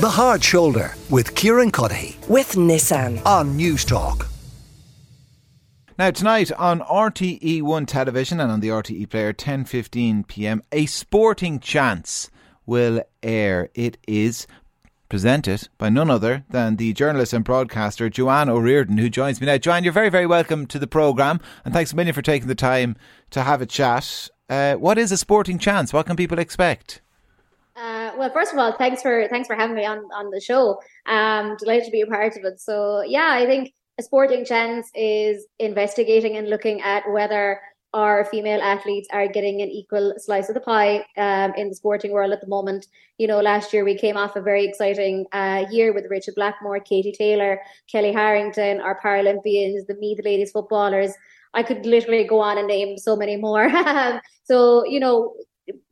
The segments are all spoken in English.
The Hard Shoulder with Kieran Cuddihy with Nissan. on Newstalk. Now tonight on RTE1 television and on the RTE player 10:15 p.m. a sporting chance will air. It is presented by none other than the journalist and broadcaster Joanne O'Riordan who joins me now. Joanne, you're very very welcome to the program and thanks a million for taking the time to have a chat. Uh, what is a sporting chance? What can people expect? Well, first of all, thanks for thanks for having me on on the show. Um, delighted to be a part of it. So yeah, I think a sporting chance is investigating and looking at whether our female athletes are getting an equal slice of the pie um, in the sporting world at the moment. You know, last year we came off a very exciting uh, year with Rachel Blackmore, Katie Taylor, Kellie Harrington, our Paralympians, the Meath ladies footballers. I could literally go on and name so many more. so, you know,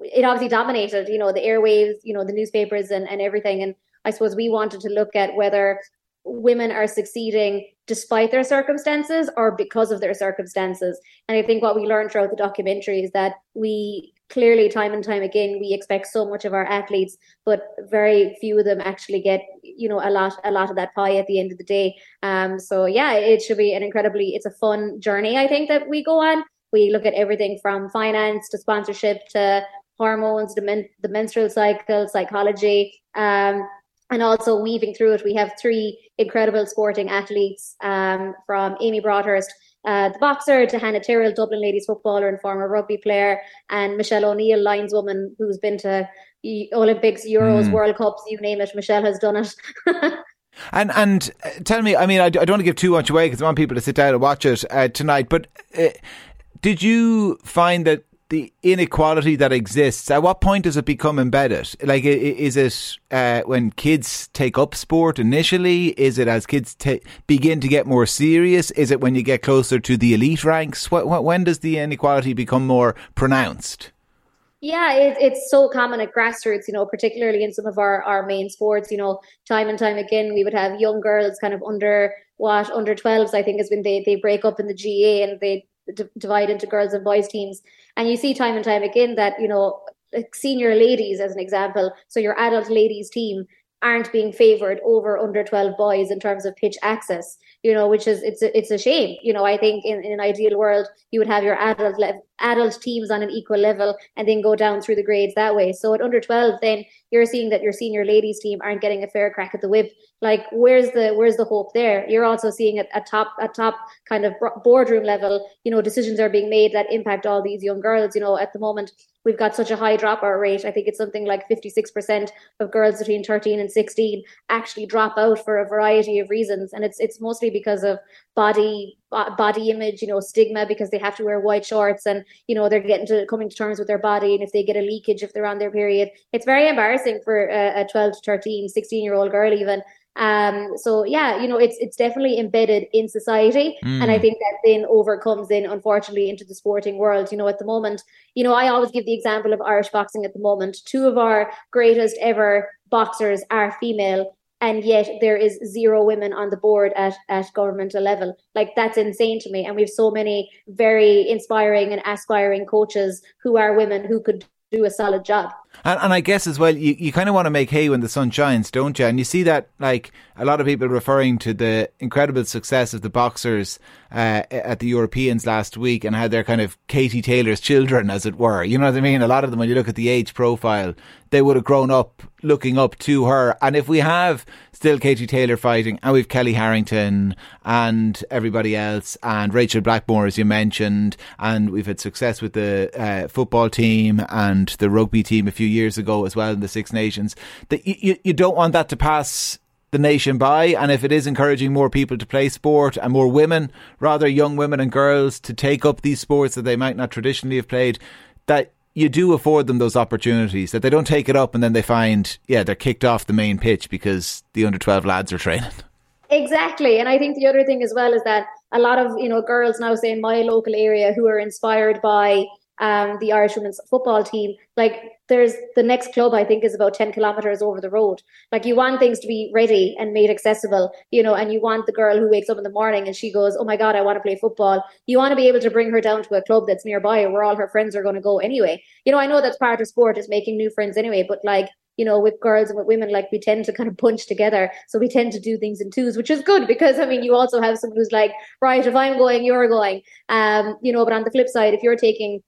it obviously dominated, you know, the airwaves, you know, the newspapers and, and everything. And I suppose we wanted to look at whether women are succeeding despite their circumstances or because of their circumstances. And I think what we learned throughout the documentary is that we clearly time and time again we expect so much of our athletes, but very few of them actually get, you know, a lot a lot of that pie at the end of the day. Um so yeah, it should be an incredibly it's a fun journey I think that we go on. We look at everything from finance to sponsorship to hormones, the, men- the menstrual cycle, psychology, um, and also weaving through it. We have three incredible sporting athletes um, from Amy Broadhurst, uh, the boxer, to Hannah Tyrrell, Dublin ladies footballer and former rugby player, and Michelle O'Neill, lineswoman, who's been to Olympics, Euros, mm. World Cups, you name it. Michelle has done it. And and uh, tell me, I mean, I, I, don't want to give too much away because I want people to sit down and watch it uh, tonight. But uh, did you find that the inequality that exists, at what point does it become embedded? Like, is it uh, when kids take up sport initially? Is it as kids begin to get more serious? Is it when you get closer to the elite ranks? What, what, when does the inequality become more pronounced? Yeah, it, it's so common at grassroots, you know, particularly in some of our, our main sports, you know, time and time again, we would have young girls kind of under what, under 12s, I think, is when they, they break up in the GAA and they divide into girls and boys teams. And you see time and time again that, you know, like senior ladies, as an example, so your adult ladies team aren't being favored over under 12 boys in terms of pitch access you know which is it's a, it's a shame you know i think in, in an ideal world you would have your adult le- adult teams on an equal level and then go down through the grades that way. So at under 12 then you're seeing that your senior ladies team aren't getting a fair crack at the whip. Like where's the where's the hope there? You're also seeing at a top a top kind of boardroom level you know decisions are being made that impact all these young girls. You know at the moment we've got such a high dropout rate. I think it's something like 56% of girls between 13 and 16 actually drop out for a variety of reasons. And it's it's mostly because of body body image you know stigma because they have to wear white shorts and you know they're getting to coming to terms with their body and if they get a leakage if they're on their period it's very embarrassing for a, a 12 to 13 16 year old girl even um, so yeah, you know, it's it's definitely embedded in society, mm. and I think that then overcomes in unfortunately into the sporting world. You know, at the moment, you know, I always give the example of Irish boxing at the moment. Two of our greatest ever boxers are female, and yet there is zero women on the board at, at governmental level. Like that's insane to me. And we have so many very inspiring and aspiring coaches who are women who could do a solid job. And, and I guess as well, you, you kind of want to make hay when the sun shines, don't you? And you see that, like, a lot of people referring to the incredible success of the boxers uh, at the Europeans last week and how they're kind of Katie Taylor's children, as it were. You know what I mean? A lot of them, when you look at the age profile, they would have grown up looking up to her. And if we have still Katie Taylor fighting, and we've Kellie Harrington and everybody else, and Rachel Blackmore, as you mentioned, and we've had success with the uh, football team and the rugby team a few years ago as well in the Six Nations, that you, you don't want that to pass the nation by. And if it is encouraging more people to play sport and more women, rather young women and girls, to take up these sports that they might not traditionally have played, that you do afford them those opportunities, that they don't take it up and then they find, yeah, they're kicked off the main pitch because the under 12 lads are training. Exactly. And I think the other thing as well is that a lot of, you know, girls now say in my local area who are inspired by um, the Irish women's football team. Like there's the next club I think is about 10 kilometers over the road. Like you want things to be ready and made accessible, you know, and you want the girl who wakes up in the morning and she goes, Oh my God, I want to play football. You want to be able to bring her down to a club that's nearby where all her friends are going to go anyway. You know, I know that's part of sport is making new friends anyway, but like you know, with girls and with women, like we tend to kind of punch together. So we tend to do things in twos, which is good because I mean, you also have someone who's like, right, if I'm going, you're going. Um, you know, but on the flip side, if you're taking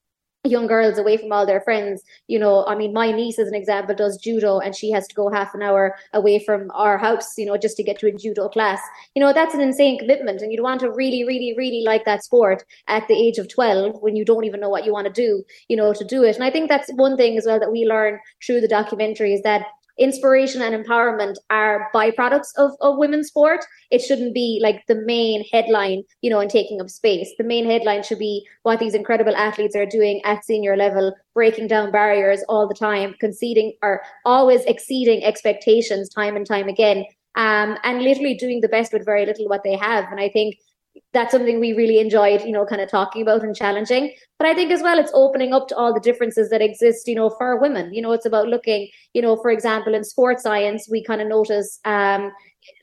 young girls away from all their friends. You know, I mean, my niece, as an example, does judo and she has to go half an hour away from our house, you know, just to get to a judo class. You know, that's an insane commitment. And you'd want to really, really, really like that sport at the age of 12 when you don't even know what you want to do, you know, to do it. And I think that's one thing as well that we learn through the documentary is that inspiration and empowerment are byproducts of, of women's sport. It shouldn't be like the main headline, you know, and taking up space. The main headline should be what these incredible athletes are doing at senior level, breaking down barriers all the time, conceding or always exceeding expectations time and time again. Um, and literally doing the best with very little what they have. And I think that's something we really enjoyed, you know, kind of talking about and challenging. But I think as well, it's opening up to all the differences that exist, you know, for women. You know, it's about looking, you know, for example, in sports science, we kind of notice, um,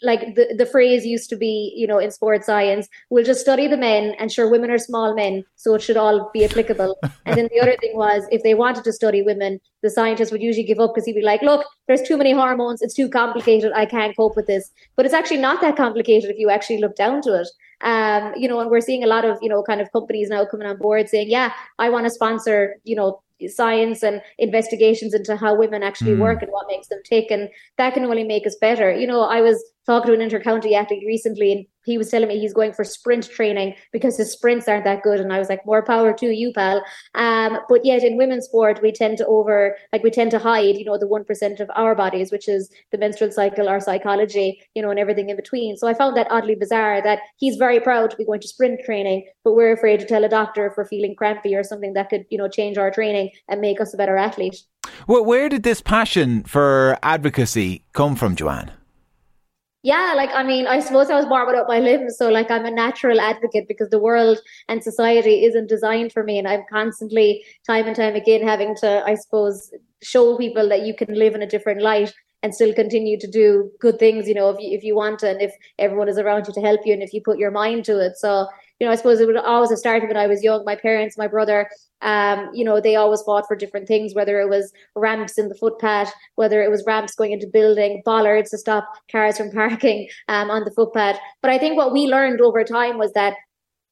like the, the phrase used to be, you know, in sports science, we'll just study the men and sure women are small men, so it should all be applicable. and then the other thing was if they wanted to study women, the scientists would usually give up because he'd be like, look, there's too many hormones, it's too complicated, I can't cope with this. But it's actually not that complicated if you actually look down to it. Um, you know, and we're seeing a lot of, you know, kind of companies now coming on board saying, yeah, I want to sponsor, you know, science and investigations into how women actually mm. work and what makes them tick. And that can only make us better. You know, I was talking to an intercounty athlete recently and he was telling me he's going for sprint training because his sprints aren't that good. And I was like, more power to you, pal. Um, but yet in women's sport, we tend to over, like we tend to hide, you know, the 1% of our bodies, which is the menstrual cycle, our psychology, you know, and everything in between. So I found that oddly bizarre that he's very proud to be going to sprint training, but we're afraid to tell a doctor if we're feeling crampy or something that could, you know, change our training and make us a better athlete. Well, where did this passion for advocacy come from, Joanne? Yeah, like I mean, I suppose I was born without my limbs, so like I'm a natural advocate because the world and society isn't designed for me, and I'm constantly, time and time again, having to, I suppose, show people that you can live in a different light and still continue to do good things. You know, if you if you want to, and if everyone is around you to help you, and if you put your mind to it. So you know, I suppose it would always have started when I was young. My parents, my brother, um, you know, they always fought for different things, whether it was ramps in the footpath, whether it was ramps going into building, bollards to stop cars from parking um, on the footpath. But I think what we learned over time was that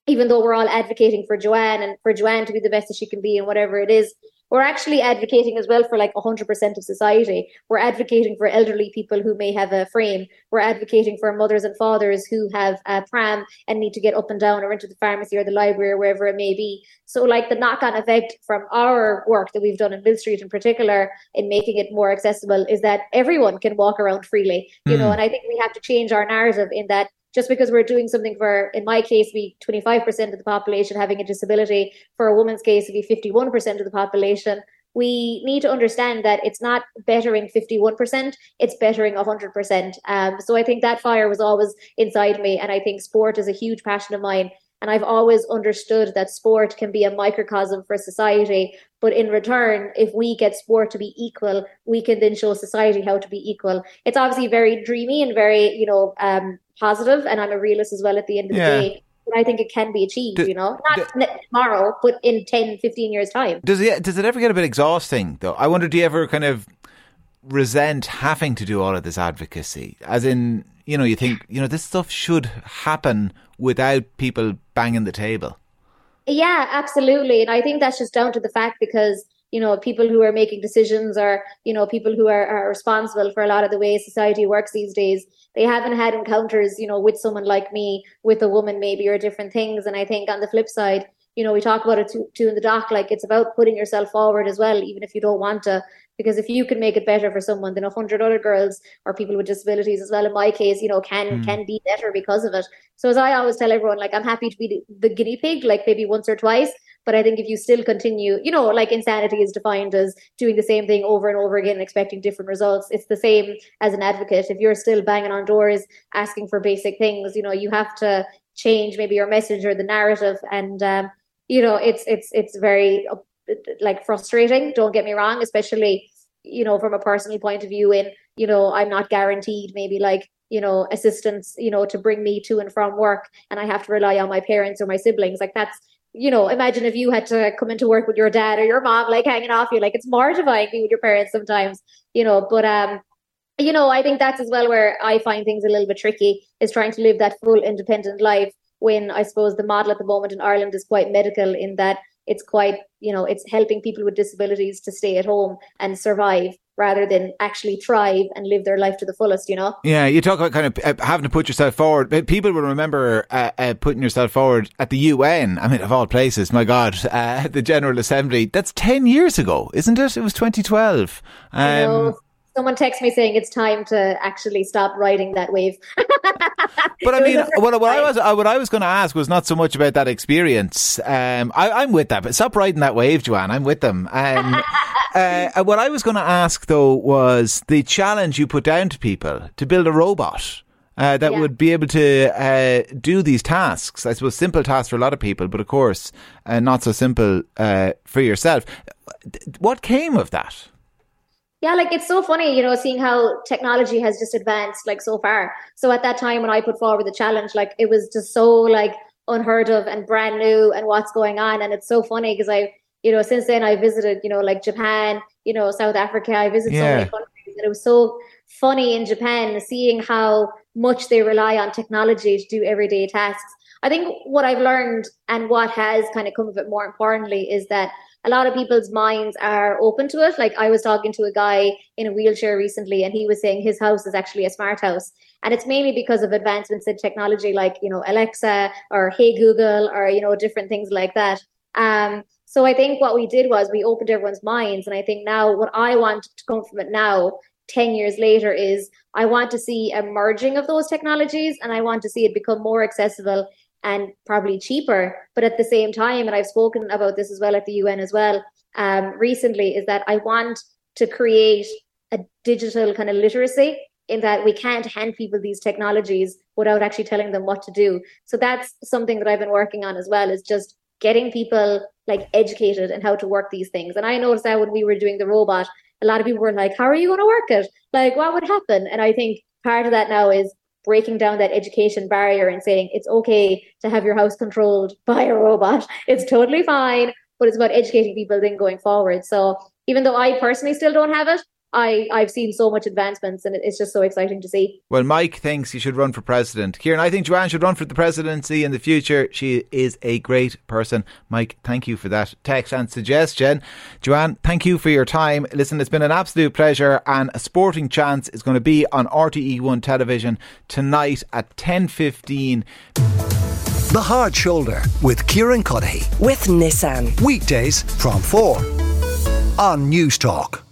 even though we're all advocating for Joanne and for Joanne to be the best that she can be and whatever it is, we're actually advocating as well for like 100% of society. We're advocating for elderly people who may have a frame. We're advocating for mothers and fathers who have a pram and need to get up and down or into the pharmacy or the library or wherever it may be. So, like the knock on effect from our work that we've done in Mill Street in particular in making it more accessible is that everyone can walk around freely, you mm. know, and I think we have to change our narrative in that just because we're doing something for, in my case, be 25% of the population having a disability, for a woman's case, it'd be 51% of the population. We need to understand that it's not bettering 51%, it's bettering 100%. Um, so I think that fire was always inside me. And I think sport is a huge passion of mine. And I've always understood that sport can be a microcosm for society. But in return, if we get sport to be equal, we can then show society how to be equal. It's obviously very dreamy and very, you know, um, positive, and I'm a realist as well at the end of yeah. the day. But I think it can be achieved, do, you know, not do, tomorrow, but in 10, 15 years' time. Does it, does it ever get a bit exhausting, though? I wonder, do you ever kind of resent having to do all of this advocacy? As in, you know, you think, you know, this stuff should happen without people banging the table. Yeah, absolutely. And I think that's just down to the fact because you know people who are making decisions or you know people who are, are responsible for a lot of the way society works these days they haven't had encounters you know with someone like me with a woman maybe or different things and i think on the flip side you know we talk about it too, too in the doc like it's about putting yourself forward as well even if you don't want to because if you can make it better for someone then a hundred other girls or people with disabilities as well in my case you know can mm. can be better because of it so as i always tell everyone like i'm happy to be the, the guinea pig like maybe once or twice but I think if you still continue, you know, like insanity is defined as doing the same thing over and over again and expecting different results. It's the same as an advocate. If you're still banging on doors asking for basic things, you know, you have to change maybe your message or the narrative. And, um, you know, it's, it's, it's very like frustrating. Don't get me wrong, especially, you know, from a personal point of view in, you know, I'm not guaranteed maybe like you know assistance you know to bring me to and from work and i have to rely on my parents or my siblings like that's you know, imagine if you had to come into work with your dad or your mom like hanging off you. Like it's mortifying being with your parents sometimes, you know. But um, you know, I think that's as well where I find things a little bit tricky is trying to live that full independent life when I suppose the model at the moment in Ireland is quite medical in that it's quite, you know, it's helping people with disabilities to stay at home and survive rather than actually thrive and live their life to the fullest, you know? Yeah, you talk about kind of uh, having to put yourself forward. People will remember uh, uh, putting yourself forward at the UN. I mean, of all places, my God, uh, the General Assembly. That's 10 years ago, isn't it? It was 2012. Um, someone texts me saying it's time to actually stop riding that wave. but I mean, what, what I was uh, what I was going to ask was not so much about that experience. Um, I, am with that, but stop riding that wave, Joanne. I'm with them. Um, uh, what I was going to ask though was the challenge you put down to people to build a robot. Uh, that yeah. would be able to uh, do these tasks. I suppose simple tasks for a lot of people, but of course, uh, not so simple uh, for yourself. What came of that? Yeah like it's so funny you know seeing how technology has just advanced like so far. So at that time when i put forward the challenge like it was just so like unheard of and brand new and what's going on. And it's so funny because i you know since then i visited you know like japan you know south africa. I visited yeah. so many countries and it was so funny in japan seeing how much they rely on technology to do everyday tasks i think what i've learned and what has kind of come of it more importantly is that a lot of people's minds are open to it. Like I was talking to a guy in a wheelchair recently, and he was saying his house is actually a smart house. And it's mainly because of advancements in technology like, you know, Alexa or Hey Google or, you know, different things like that. Um, so I think what we did was we opened everyone's minds. And I think now what I want to come from it now 10 years later is I want to see a merging of those technologies and I want to see it become more accessible and probably cheaper. But at the same time, and I've spoken about this as well at the UN as well um, recently, is that I want to create a digital kind of literacy in that we can't hand people these technologies without actually telling them what to do. So that's something that I've been working on as well, is just getting people like educated in how to work these things. And I noticed that when we were doing the robot, a lot of people were like, How are you going to work it? Like, what would happen? And I think part of that now is breaking down that education barrier and saying it's okay to have your house controlled by a robot. It's totally fine, but it's about educating people then going forward. So even though I personally still don't have it, I, I've seen so much advancements and it's just so exciting to see. Well, Mike thinks you should run for president. Kieran, I think Joanne should run for the presidency in the future. She is a great person. Mike, thank you for that text and suggestion. Joanne, thank you for your time. Listen, it's been an absolute pleasure and a sporting chance is going to be on RTE1 television tonight at 10.15. The Hard Shoulder with Kieran Cuddihy. With Nissan. Weekdays from 4 on Newstalk.